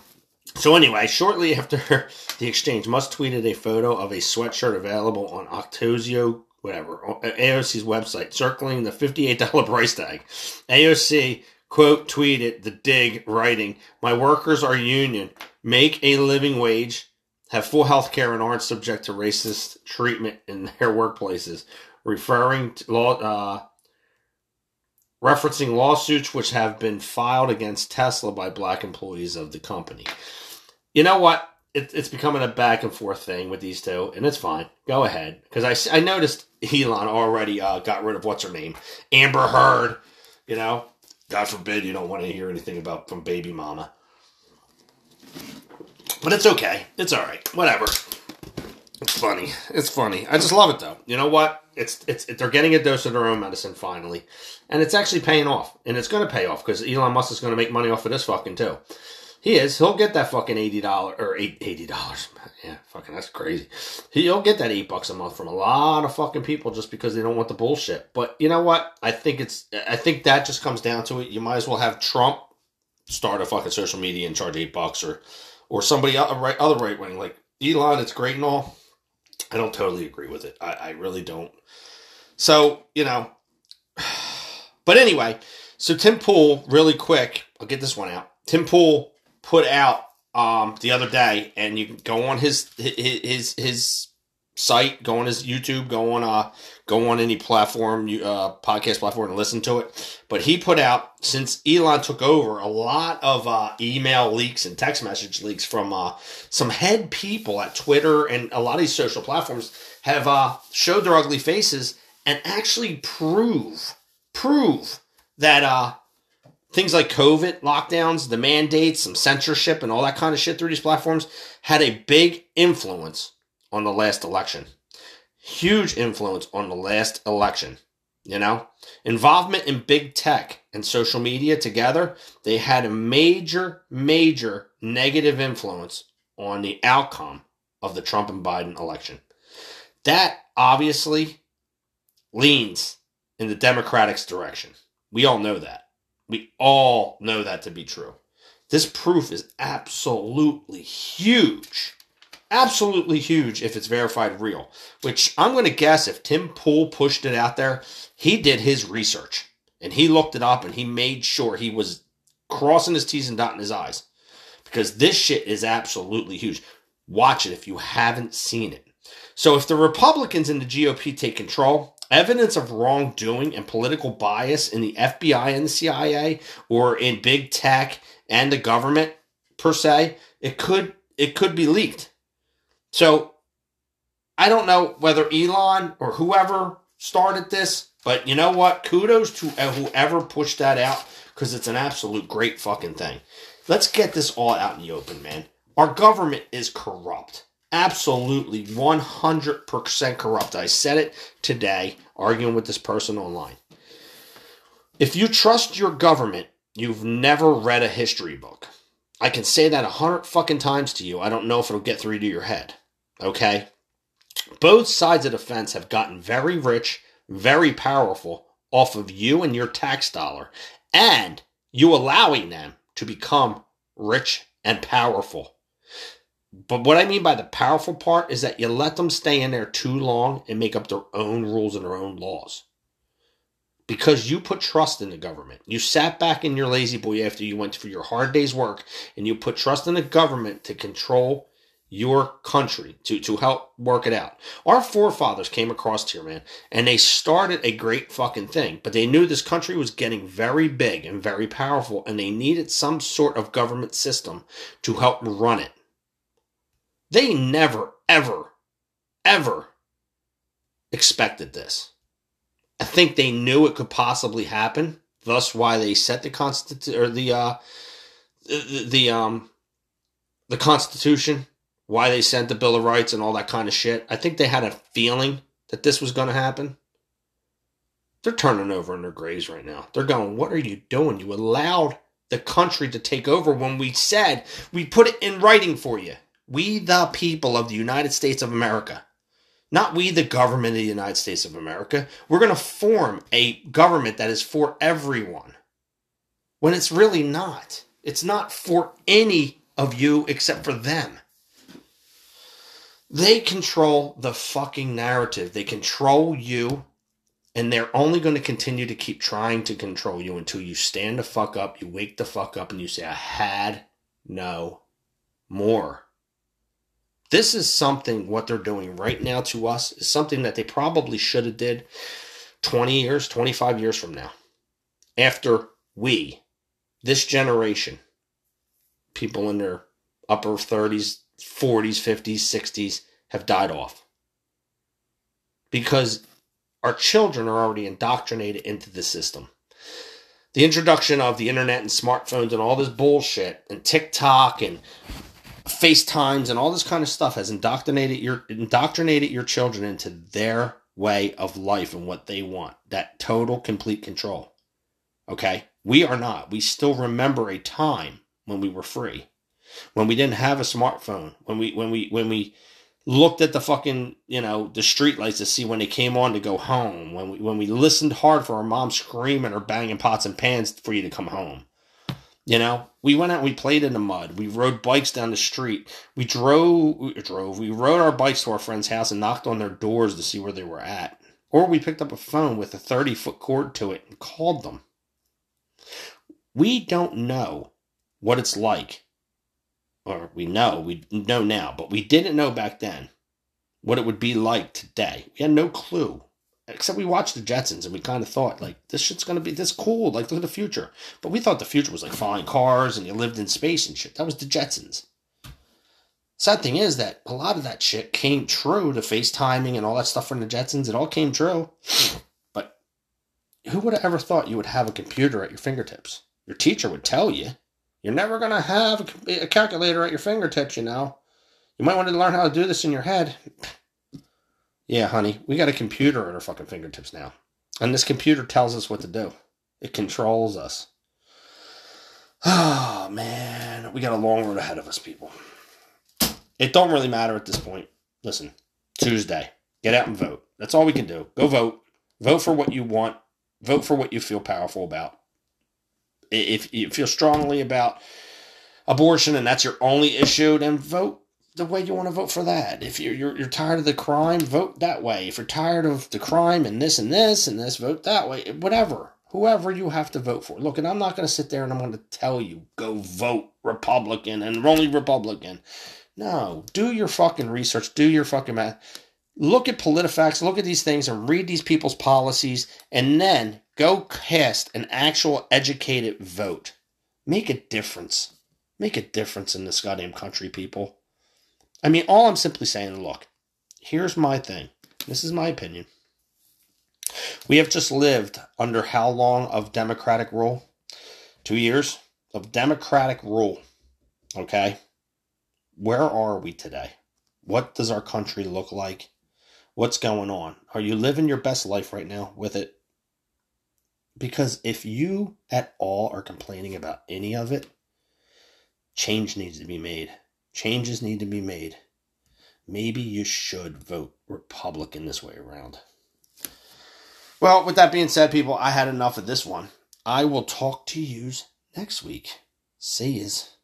So anyway, shortly after the exchange, Musk tweeted a photo of a sweatshirt available on Octosio whatever, AOC's website, circling the $58 price tag. AOC, quote, tweeted the dig, writing, My workers are union, make a living wage, have full health care, and aren't subject to racist treatment in their workplaces, referring to law. Uh, referencing lawsuits which have been filed against Tesla by black employees of the company. You know what? It, it's becoming a back and forth thing with these two, and it's fine. Go ahead. Because I, I noticed Elon already uh, got rid of what's her name? Amber Heard. You know? God forbid you don't want to hear anything about from baby mama. But it's okay. It's all right. Whatever. It's funny. It's funny. I just love it though. You know what? It's it's they're getting a dose of their own medicine finally, and it's actually paying off. And it's going to pay off because Elon Musk is going to make money off of this fucking too. He is. He'll get that fucking eighty dollar or eight eighty dollars. Yeah, fucking that's crazy. He'll get that eight bucks a month from a lot of fucking people just because they don't want the bullshit. But you know what? I think it's. I think that just comes down to it. You might as well have Trump start a fucking social media and charge eight bucks, or or somebody other right other right wing like Elon. It's great and all. I don't totally agree with it. I, I really don't. So you know. But anyway, so Tim Pool, really quick, I'll get this one out. Tim Pool put out um the other day, and you can go on his his his, his site, go on his YouTube, go on uh go on any platform, you uh podcast platform and listen to it. But he put out since Elon took over a lot of uh email leaks and text message leaks from uh some head people at Twitter and a lot of these social platforms have uh showed their ugly faces and actually prove prove that uh things like COVID lockdowns, the mandates, some censorship, and all that kind of shit through these platforms had a big influence on the last election. Huge influence on the last election. You know, involvement in big tech and social media together, they had a major, major negative influence on the outcome of the Trump and Biden election. That obviously leans in the Democrats' direction. We all know that. We all know that to be true. This proof is absolutely huge. Absolutely huge if it's verified real. Which I'm going to guess if Tim Pool pushed it out there, he did his research and he looked it up and he made sure he was crossing his T's and dotting his I's. Because this shit is absolutely huge. Watch it if you haven't seen it. So if the Republicans in the GOP take control, evidence of wrongdoing and political bias in the FBI and the CIA or in big tech and the government per se, it could it could be leaked. So I don't know whether Elon or whoever started this, but you know what? Kudos to whoever pushed that out because it's an absolute great fucking thing. Let's get this all out in the open, man. Our government is corrupt. Absolutely 100% corrupt. I said it today arguing with this person online. If you trust your government, you've never read a history book. I can say that a hundred fucking times to you. I don't know if it'll get through to your head. Okay? Both sides of the fence have gotten very rich, very powerful off of you and your tax dollar, and you allowing them to become rich and powerful. But what I mean by the powerful part is that you let them stay in there too long and make up their own rules and their own laws. Because you put trust in the government. You sat back in your lazy boy after you went for your hard day's work and you put trust in the government to control your country, to, to help work it out. Our forefathers came across here, man, and they started a great fucking thing. But they knew this country was getting very big and very powerful, and they needed some sort of government system to help run it. They never, ever, ever expected this. I think they knew it could possibly happen. Thus, why they set the constitu- or the uh, the, the um the Constitution. Why they sent the Bill of Rights and all that kind of shit. I think they had a feeling that this was going to happen. They're turning over in their graves right now. They're going, "What are you doing? You allowed the country to take over when we said we put it in writing for you." We, the people of the United States of America, not we, the government of the United States of America, we're going to form a government that is for everyone. When it's really not. It's not for any of you except for them. They control the fucking narrative. They control you, and they're only going to continue to keep trying to control you until you stand the fuck up, you wake the fuck up, and you say, I had no more. This is something what they're doing right now to us is something that they probably should have did 20 years, 25 years from now. after we, this generation, people in their upper 30s, 40s, 50s, 60s, have died off. Because our children are already indoctrinated into the system. The introduction of the internet and smartphones and all this bullshit and TikTok and FaceTimes and all this kind of stuff has indoctrinated your indoctrinated your children into their way of life and what they want. That total complete control. Okay? We are not. We still remember a time when we were free. When we didn't have a smartphone. When we when we when we looked at the fucking, you know, the street lights to see when they came on to go home. When we when we listened hard for our mom screaming or banging pots and pans for you to come home. You know, we went out, we played in the mud, we rode bikes down the street, we drove, we drove, we rode our bikes to our friend's house and knocked on their doors to see where they were at. Or we picked up a phone with a 30 foot cord to it and called them. We don't know what it's like, or we know, we know now, but we didn't know back then what it would be like today. We had no clue except we watched the Jetsons and we kind of thought like this shit's gonna be this cool. Like look at the future, but we thought the future was like flying cars and you lived in space and shit. That was the Jetsons. Sad thing is that a lot of that shit came true. The FaceTiming and all that stuff from the Jetsons, it all came true. But who would have ever thought you would have a computer at your fingertips? Your teacher would tell you. You're never gonna have a, a calculator at your fingertips, you know. You might want to learn how to do this in your head. Yeah, honey, we got a computer at our fucking fingertips now. And this computer tells us what to do. It controls us. Oh, man. We got a long road ahead of us, people. It don't really matter at this point. Listen, Tuesday. Get out and vote. That's all we can do. Go vote. Vote for what you want. Vote for what you feel powerful about. If you feel strongly about abortion and that's your only issue, then vote the way you want to vote for that. If you're, you're, you're tired of the crime, vote that way. If you're tired of the crime and this and this and this, vote that way. Whatever, whoever you have to vote for. Look, and I'm not going to sit there and I'm going to tell you go vote Republican and only Republican. No, do your fucking research. Do your fucking math. Look at PolitiFacts. Look at these things and read these people's policies, and then go cast an actual educated vote. Make a difference. Make a difference in this goddamn country, people. I mean, all I'm simply saying, look, here's my thing. This is my opinion. We have just lived under how long of democratic rule? Two years of democratic rule. Okay? Where are we today? What does our country look like? What's going on? Are you living your best life right now with it? Because if you at all are complaining about any of it, change needs to be made. Changes need to be made. Maybe you should vote Republican this way around. Well, with that being said, people, I had enough of this one. I will talk to yous next week. See yous.